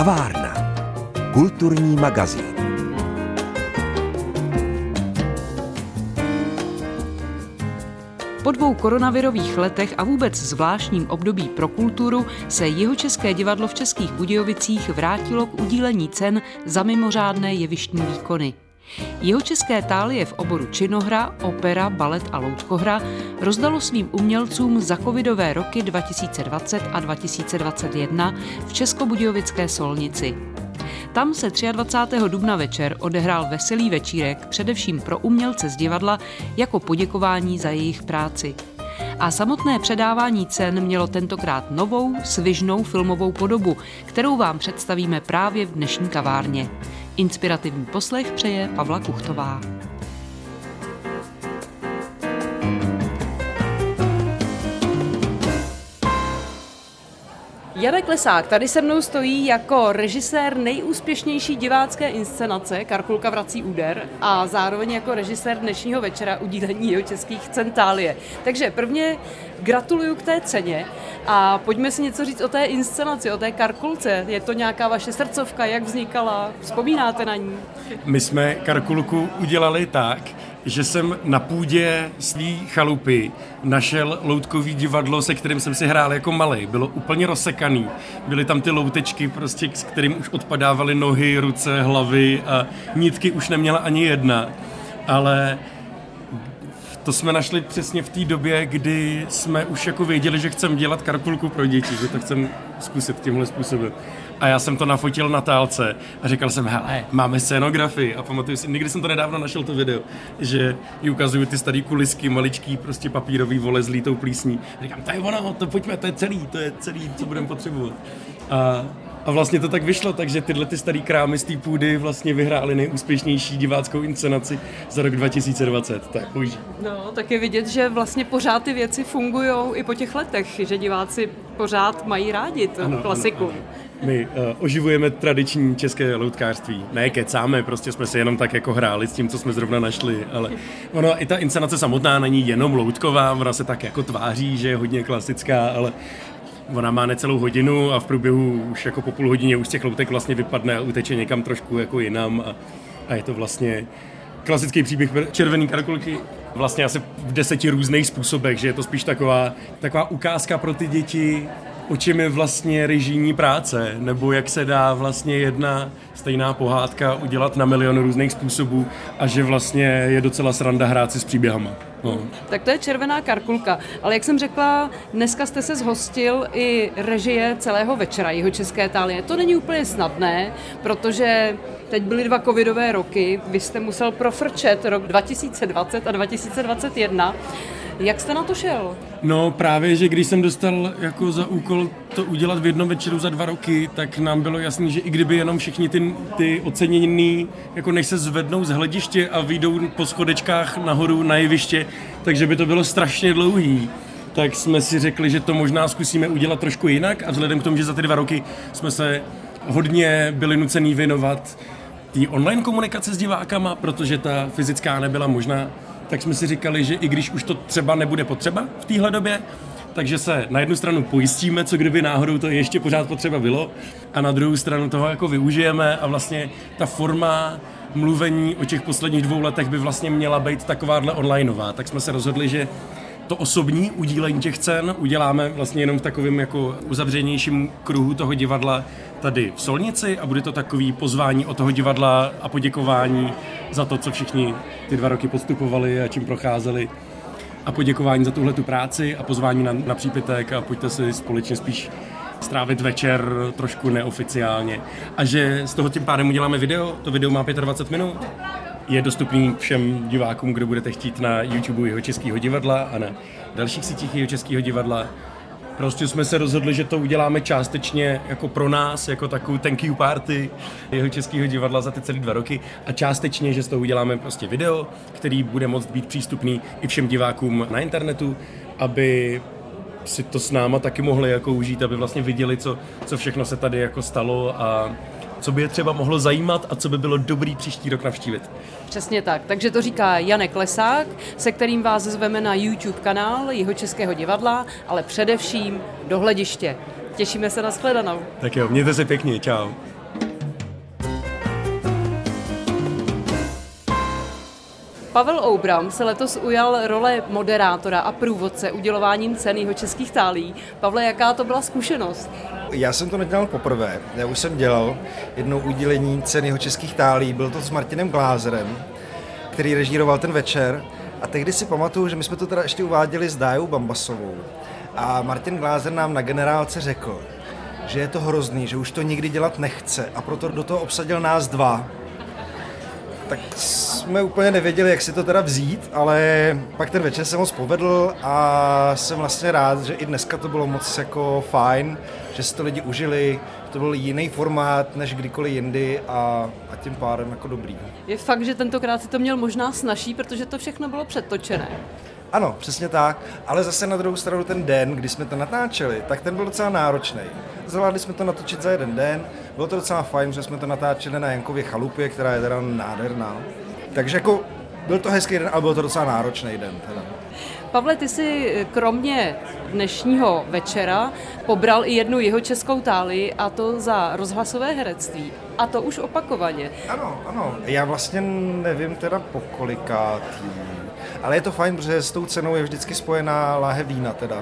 Kavárna. Kulturní magazín. Po dvou koronavirových letech a vůbec zvláštním období pro kulturu se jeho české divadlo v Českých Budějovicích vrátilo k udílení cen za mimořádné jevištní výkony. Jeho české tálie v oboru činohra, opera, balet a loutkohra rozdalo svým umělcům za covidové roky 2020 a 2021 v Českobudějovické Solnici. Tam se 23. dubna večer odehrál veselý večírek především pro umělce z divadla jako poděkování za jejich práci. A samotné předávání cen mělo tentokrát novou, svižnou filmovou podobu, kterou vám představíme právě v dnešní kavárně. Inspirativní poslech přeje Pavla Kuchtová. Janek Lesák tady se mnou stojí jako režisér nejúspěšnější divácké inscenace Karkulka vrací úder a zároveň jako režisér dnešního večera udílení jeho českých centálie. Takže prvně gratuluju k té ceně a pojďme si něco říct o té inscenaci, o té Karkulce. Je to nějaká vaše srdcovka, jak vznikala? Vzpomínáte na ní? My jsme Karkulku udělali tak, že jsem na půdě svý chalupy našel loutkový divadlo, se kterým jsem si hrál jako malý. Bylo úplně rozsekaný. Byly tam ty loutečky, prostě, s kterým už odpadávaly nohy, ruce, hlavy a nitky už neměla ani jedna. Ale to jsme našli přesně v té době, kdy jsme už jako věděli, že chceme dělat karkulku pro děti, že to chceme zkusit tímhle způsobem. A já jsem to nafotil na tálce a říkal jsem, hele, máme scénografii. A pamatuju si, nikdy jsem to nedávno našel to video, že ji ukazují ty starý kulisky, maličký, prostě papírový vole s lítou plísní. A říkám, to je ono, to pojďme, to je celý, to je celý, co budeme potřebovat. A a vlastně to tak vyšlo, takže tyhle ty starý krámy z té půdy vlastně vyhrály nejúspěšnější diváckou inscenaci za rok 2020. To je boží. No, tak je vidět, že vlastně pořád ty věci fungují i po těch letech, že diváci pořád mají rádi tu ano, klasiku. Ano, ano. My uh, oživujeme tradiční české loutkářství. Ne kecáme, prostě jsme se jenom tak jako hráli s tím, co jsme zrovna našli, ale ono i ta inscenace samotná není jenom loutková, ona se tak jako tváří, že je hodně klasická, ale Ona má necelou hodinu a v průběhu už jako po půl hodině už z těch loutek vlastně vypadne a uteče někam trošku jako jinam a, a je to vlastně klasický příběh červený karkulky vlastně asi v deseti různých způsobech, že je to spíš taková, taková ukázka pro ty děti, o čem je vlastně režijní práce, nebo jak se dá vlastně jedna stejná pohádka udělat na milion různých způsobů a že vlastně je docela sranda hrát si s příběhama. No. Tak to je červená karkulka. Ale jak jsem řekla, dneska jste se zhostil i režie celého večera jeho České tálie. To není úplně snadné, protože teď byly dva covidové roky, vy jste musel profrčet rok 2020 a 2021. Jak jste na to šel? No právě, že když jsem dostal jako za úkol to udělat v jednom večeru za dva roky, tak nám bylo jasné, že i kdyby jenom všichni ty, ty ocenění, jako než se zvednou z hlediště a vyjdou po schodečkách nahoru na jeviště, takže by to bylo strašně dlouhý tak jsme si řekli, že to možná zkusíme udělat trošku jinak a vzhledem k tomu, že za ty dva roky jsme se hodně byli nucený věnovat té online komunikace s divákama, protože ta fyzická nebyla možná, tak jsme si říkali, že i když už to třeba nebude potřeba v téhle době, takže se na jednu stranu pojistíme, co kdyby náhodou to ještě pořád potřeba bylo, a na druhou stranu toho jako využijeme a vlastně ta forma mluvení o těch posledních dvou letech by vlastně měla být takováhle onlineová. Tak jsme se rozhodli, že to osobní udílení těch cen uděláme vlastně jenom v takovém jako uzavřenějším kruhu toho divadla tady v Solnici a bude to takový pozvání od toho divadla a poděkování za to, co všichni ty dva roky podstupovali a čím procházeli a poděkování za tuhle tu práci a pozvání na, na přípitek a pojďte si společně spíš strávit večer trošku neoficiálně. A že z toho tím pádem uděláme video, to video má 25 minut, je dostupný všem divákům, kdo budete chtít na YouTube jeho českého divadla a na dalších sítích jeho českého divadla. Prostě jsme se rozhodli, že to uděláme částečně jako pro nás, jako takovou thank you party jeho českého divadla za ty celé dva roky. A částečně, že z toho uděláme prostě video, který bude moct být přístupný i všem divákům na internetu, aby si to s náma taky mohli jako užít, aby vlastně viděli, co, co všechno se tady jako stalo a co by je třeba mohlo zajímat a co by bylo dobrý příští rok navštívit. Přesně tak. Takže to říká Janek Lesák, se kterým vás zveme na YouTube kanál jeho Českého divadla, ale především do hlediště. Těšíme se na shledanou. Tak jo, mějte se pěkně, čau. Pavel Oubram se letos ujal role moderátora a průvodce udělováním cen jeho českých tálí. Pavle, jaká to byla zkušenost? Já jsem to nedělal poprvé. Já už jsem dělal jednou udělení ceny jeho českých tálí. Byl to s Martinem Glázerem, který režíroval ten večer. A tehdy si pamatuju, že my jsme to teda ještě uváděli s Dájou Bambasovou. A Martin Glázer nám na generálce řekl, že je to hrozný, že už to nikdy dělat nechce a proto do toho obsadil nás dva. Tak jsme úplně nevěděli, jak si to teda vzít, ale pak ten večer se moc povedl a jsem vlastně rád, že i dneska to bylo moc jako fajn, že si to lidi užili, to byl jiný formát než kdykoliv jindy a, a tím pádem jako dobrý. Je fakt, že tentokrát si to měl možná snažší, protože to všechno bylo předtočené. Ano, přesně tak, ale zase na druhou stranu ten den, kdy jsme to natáčeli, tak ten byl docela náročný. Zvládli jsme to natočit za jeden den, bylo to docela fajn, že jsme to natáčeli na Jankově chalupě, která je teda nádherná. Takže jako byl to hezký den, ale byl to docela náročný den. Teda. Pavle, ty si kromě dnešního večera pobral i jednu jeho českou táli a to za rozhlasové herectví. A to už opakovaně. Ano, ano. Já vlastně nevím teda po kolikátý. Ale je to fajn, protože s tou cenou je vždycky spojená láhe vína teda,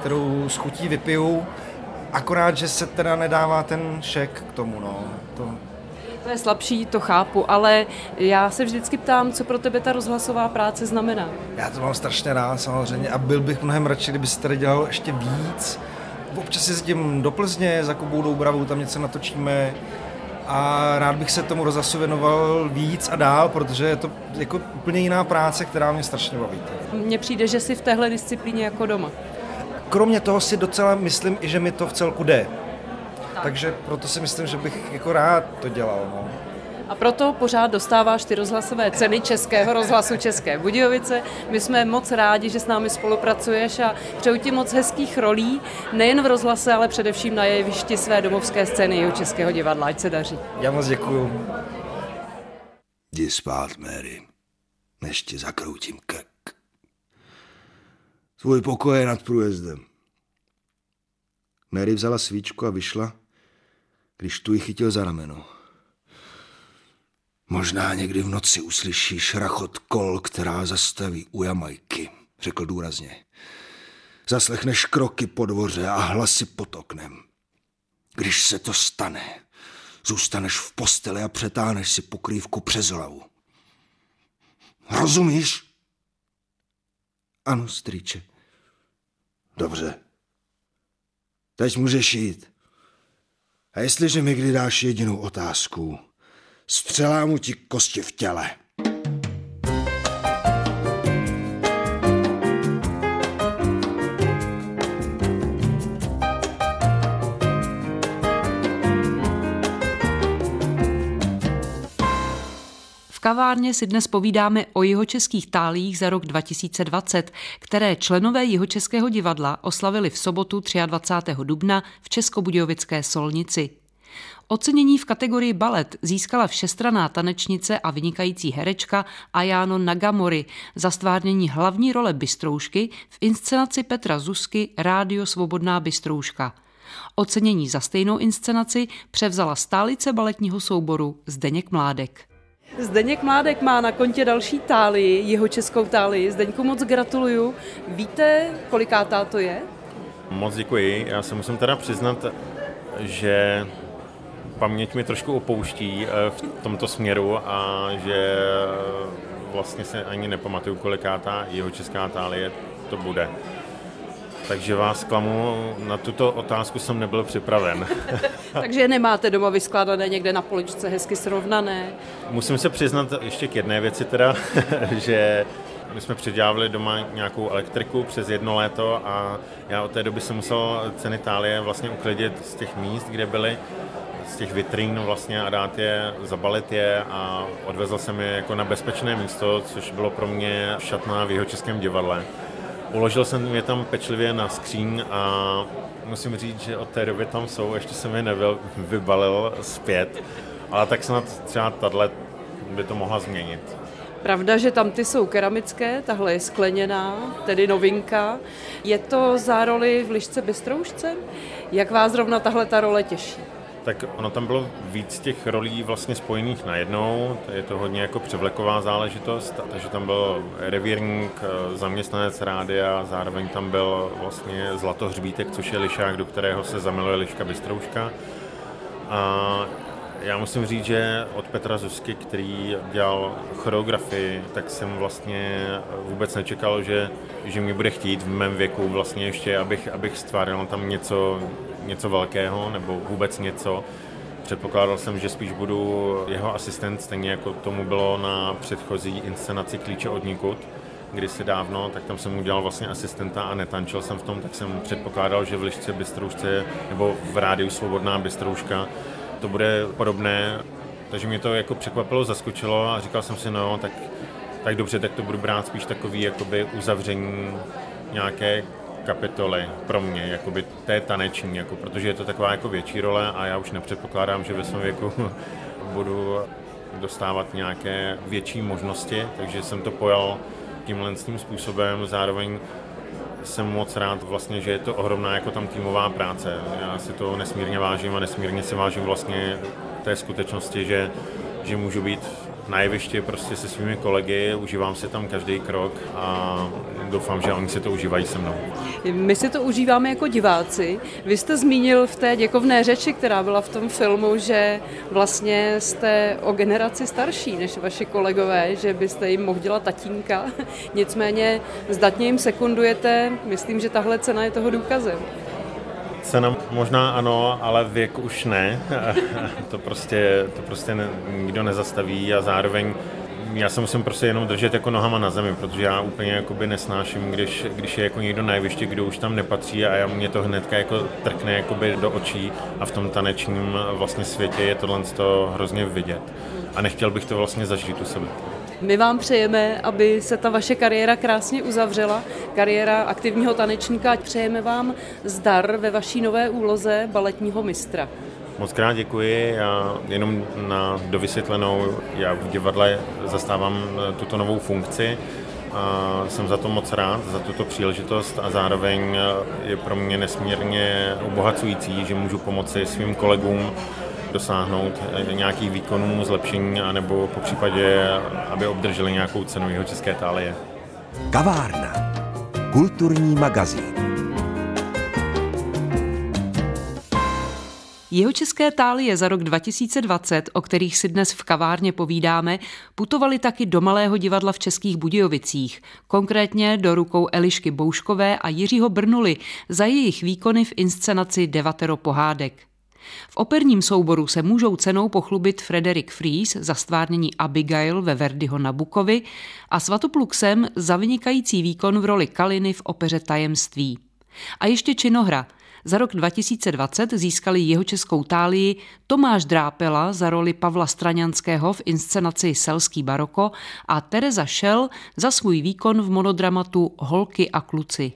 kterou s chutí vypiju. Akorát, že se teda nedává ten šek k tomu, no. To, to je slabší, to chápu, ale já se vždycky ptám, co pro tebe ta rozhlasová práce znamená. Já to mám strašně rád samozřejmě a byl bych mnohem radši, kdyby se tady dělal ještě víc. Občas jezdím do Plzně za Kubou Doubravou, tam něco natočíme a rád bych se tomu rozhlasu věnoval víc a dál, protože je to jako úplně jiná práce, která mě strašně baví. Mně přijde, že si v téhle disciplíně jako doma. Kromě toho si docela myslím i, že mi to v celku jde. Tak. Takže proto si myslím, že bych jako rád to dělal. No. A proto pořád dostáváš ty rozhlasové ceny Českého rozhlasu České Budějovice. My jsme moc rádi, že s námi spolupracuješ a přeju ti moc hezkých rolí, nejen v rozhlase, ale především na jevišti své domovské scény jeho Českého divadla. Ať se daří. Já moc děkuju. Jdi spát, Mary, než ti zakroutím krk. Svůj pokoj je nad průjezdem. Mary vzala svíčku a vyšla, když tu ji chytil za rameno. Možná někdy v noci uslyšíš rachot kol, která zastaví u Jamajky, řekl důrazně. Zaslechneš kroky po dvoře a hlasy pod oknem. Když se to stane, zůstaneš v posteli a přetáhneš si pokrývku přes hlavu. Rozumíš? Ano, strýče. Dobře. Teď můžeš jít. A jestliže mi kdy dáš jedinou otázku, střelám mu ti kosti v těle. V kavárně si dnes povídáme o jeho českých tálích za rok 2020, které členové jeho českého divadla oslavili v sobotu 23. dubna v Českobudějovické Solnici. Ocenění v kategorii balet získala všestraná tanečnice a vynikající herečka Ayano Nagamori za stvárnění hlavní role Bystroušky v inscenaci Petra Zusky Rádio Svobodná Bystrouška. Ocenění za stejnou inscenaci převzala stálice baletního souboru Zdeněk Mládek. Zdeněk Mládek má na kontě další tálii, jeho českou tálii. Zdeňku moc gratuluju. Víte, kolikátá to je? Moc děkuji. Já se musím teda přiznat, že paměť mi trošku opouští eh, v tomto směru a že vlastně se ani nepamatuju, kolikátá jeho česká tálie to bude. Takže vás klamu, na tuto otázku jsem nebyl připraven. Takže nemáte doma vyskládané někde na poličce hezky srovnané? Musím se přiznat ještě k jedné věci teda, že my jsme předělávali doma nějakou elektriku přes jedno léto a já od té doby jsem musel ceny tálie vlastně uklidit z těch míst, kde byly z těch vitrín vlastně a dát je, zabalit je a odvezl jsem je jako na bezpečné místo, což bylo pro mě šatná v jeho českém divadle. Uložil jsem je tam pečlivě na skříň a musím říct, že od té doby tam jsou, ještě jsem je nevybalil zpět, ale tak snad třeba tahle by to mohla změnit. Pravda, že tam ty jsou keramické, tahle je skleněná, tedy novinka. Je to za roli v lišce Bystroušce? Jak vás zrovna tahle ta role těší? Tak ono tam bylo víc těch rolí vlastně spojených najednou, je to hodně jako převleková záležitost, takže tam byl revírník, zaměstnanec rádia, zároveň tam byl vlastně Zlatohřbítek, což je lišák, do kterého se zamiluje Liška Bystrouška. A já musím říct, že od Petra Zuzky, který dělal choreografii, tak jsem vlastně vůbec nečekal, že, že mi bude chtít v mém věku vlastně ještě, abych, abych stváril tam něco, něco velkého nebo vůbec něco. Předpokládal jsem, že spíš budu jeho asistent, stejně jako tomu bylo na předchozí inscenaci Klíče od nikud, kdysi dávno, tak tam jsem udělal vlastně asistenta a netančil jsem v tom, tak jsem předpokládal, že v Lišce Bystroušce nebo v rádiu Svobodná Bystrouška to bude podobné, takže mě to jako překvapilo, zaskočilo a říkal jsem si, no, tak, tak dobře, tak to budu brát spíš takový jakoby uzavření nějaké kapitoly pro mě, jakoby té taneční, jako, protože je to taková jako větší role a já už nepředpokládám, že ve svém věku budu dostávat nějaké větší možnosti, takže jsem to pojal tímhle tím způsobem, zároveň jsem moc rád vlastně, že je to ohromná jako tam týmová práce. Já si to nesmírně vážím a nesmírně si vážím vlastně té skutečnosti, že, že můžu být na jevišti prostě se svými kolegy, užívám si tam každý krok a doufám, že oni si to užívají se mnou. My si to užíváme jako diváci. Vy jste zmínil v té děkovné řeči, která byla v tom filmu, že vlastně jste o generaci starší než vaši kolegové, že byste jim mohl dělat tatínka. Nicméně zdatně jim sekundujete. Myslím, že tahle cena je toho důkazem. Cena možná ano, ale věk už ne. to prostě, to prostě ne, nikdo nezastaví a zároveň já se musím prostě jenom držet jako nohama na zemi, protože já úplně jakoby nesnáším, když, když je jako někdo na jevišti, kdo už tam nepatří a já, mě to hnedka jako trkne jakoby do očí a v tom tanečním vlastně světě je tohle hrozně vidět. A nechtěl bych to vlastně zažít u sebe. My vám přejeme, aby se ta vaše kariéra krásně uzavřela, kariéra aktivního tanečníka. Přejeme vám zdar ve vaší nové úloze baletního mistra. Moc krát děkuji. Já jenom na dovysvětlenou, já v divadle zastávám eh, tuto novou funkci. A jsem za to moc rád, za tuto příležitost a zároveň eh, je pro mě nesmírně obohacující, že můžu pomoci svým kolegům dosáhnout eh, nějakých výkonů, zlepšení, anebo po případě, aby obdrželi nějakou cenu jeho české tálie. Kavárna. Kulturní magazín. Jeho české tálie za rok 2020, o kterých si dnes v kavárně povídáme, putovali taky do Malého divadla v Českých Budějovicích, konkrétně do rukou Elišky Bouškové a Jiřího Brnuly za jejich výkony v inscenaci Devatero pohádek. V operním souboru se můžou cenou pochlubit Frederik Fries za stvárnění Abigail ve Verdiho Nabukovi a Svatopluxem za vynikající výkon v roli Kaliny v opeře Tajemství. A ještě činohra. Za rok 2020 získali jeho českou tálii Tomáš Drápela za roli Pavla Straňanského v inscenaci Selský baroko a Tereza Šel za svůj výkon v monodramatu Holky a kluci.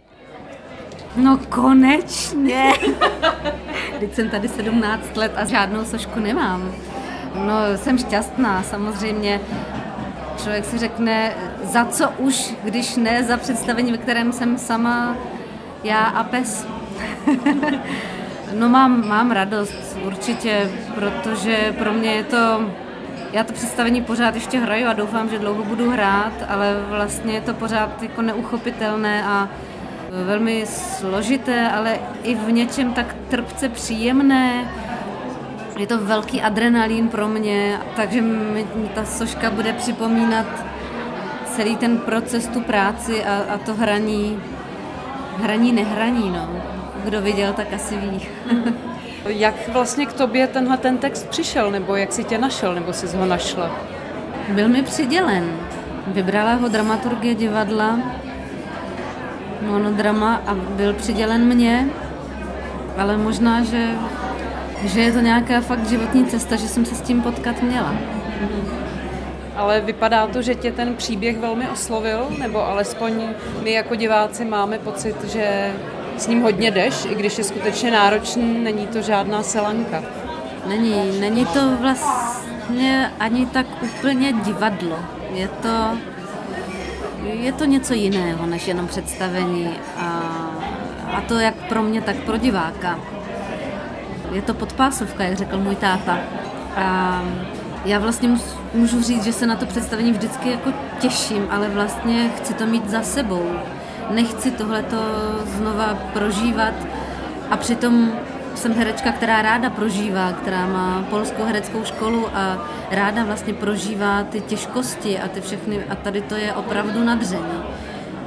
No konečně. Teď jsem tady 17 let a žádnou sošku nemám. No, jsem šťastná, samozřejmě. Člověk si řekne, za co už, když ne za představení, ve kterém jsem sama já a pes. no mám, mám radost, určitě, protože pro mě je to, já to představení pořád ještě hraju a doufám, že dlouho budu hrát, ale vlastně je to pořád jako neuchopitelné a velmi složité, ale i v něčem tak trpce příjemné. Je to velký adrenalin pro mě, takže mi ta soška bude připomínat celý ten proces, tu práci a, a to hraní, hraní nehraní, no. Kdo viděl, tak asi ví. jak vlastně k tobě tenhle ten text přišel, nebo jak si tě našel, nebo jsi ho našla? Byl mi přidělen. Vybrala ho dramaturgie divadla monodrama a byl přidělen mně, ale možná, že, že je to nějaká fakt životní cesta, že jsem se s tím potkat měla. Ale vypadá to, že tě ten příběh velmi oslovil, nebo alespoň my jako diváci máme pocit, že s ním hodně jdeš, i když je skutečně náročný, není to žádná selanka. Není, není to vlastně ani tak úplně divadlo. Je to je to něco jiného než jenom představení a, a to jak pro mě, tak pro diváka. je to podpásovka, jak řekl můj táta. A já vlastně můžu říct, že se na to představení vždycky jako těším, ale vlastně chci to mít za sebou. Nechci tohleto znova prožívat a přitom jsem herečka, která ráda prožívá, která má polskou hereckou školu a ráda vlastně prožívá ty těžkosti a ty všechny a tady to je opravdu nadření.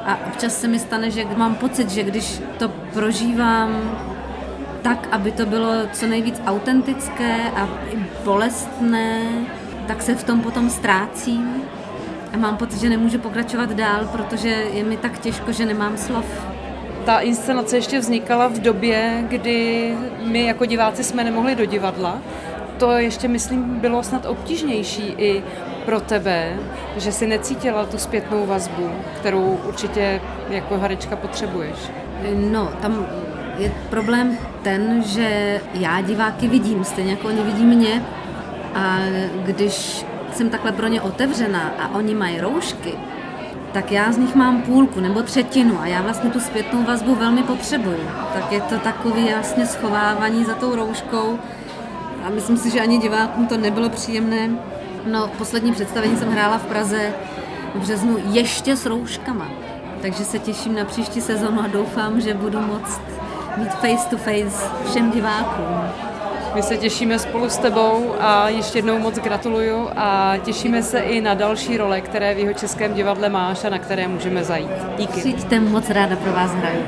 A občas se mi stane, že mám pocit, že když to prožívám tak, aby to bylo co nejvíc autentické a bolestné, tak se v tom potom ztrácím a mám pocit, že nemůžu pokračovat dál, protože je mi tak těžko, že nemám slov. Ta inscenace ještě vznikala v době, kdy my jako diváci jsme nemohli do divadla. To ještě, myslím, bylo snad obtížnější i pro tebe, že si necítila tu zpětnou vazbu, kterou určitě jako herečka potřebuješ. No, tam je problém ten, že já diváky vidím, stejně jako oni vidí mě. A když jsem takhle pro ně otevřená a oni mají roušky, tak já z nich mám půlku nebo třetinu a já vlastně tu zpětnou vazbu velmi potřebuju. Tak je to takový jasně schovávání za tou rouškou a myslím si, že ani divákům to nebylo příjemné. No, poslední představení jsem hrála v Praze v březnu ještě s rouškama. Takže se těším na příští sezonu a doufám, že budu moct být face to face všem divákům. My se těšíme spolu s tebou a ještě jednou moc gratuluju a těšíme se i na další role, které v jeho českém divadle máš a na které můžeme zajít. Díky. Přijďte, moc ráda pro vás hraju.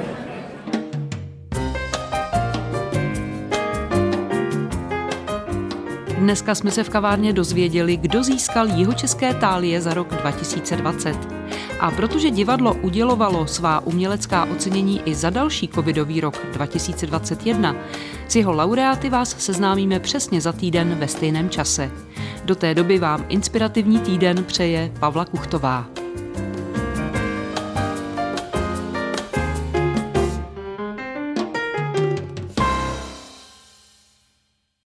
Dneska jsme se v kavárně dozvěděli, kdo získal jeho české tálie za rok 2020. A protože divadlo udělovalo svá umělecká ocenění i za další covidový rok 2021, s jeho laureáty vás seznámíme přesně za týden ve stejném čase. Do té doby vám inspirativní týden přeje Pavla Kuchtová.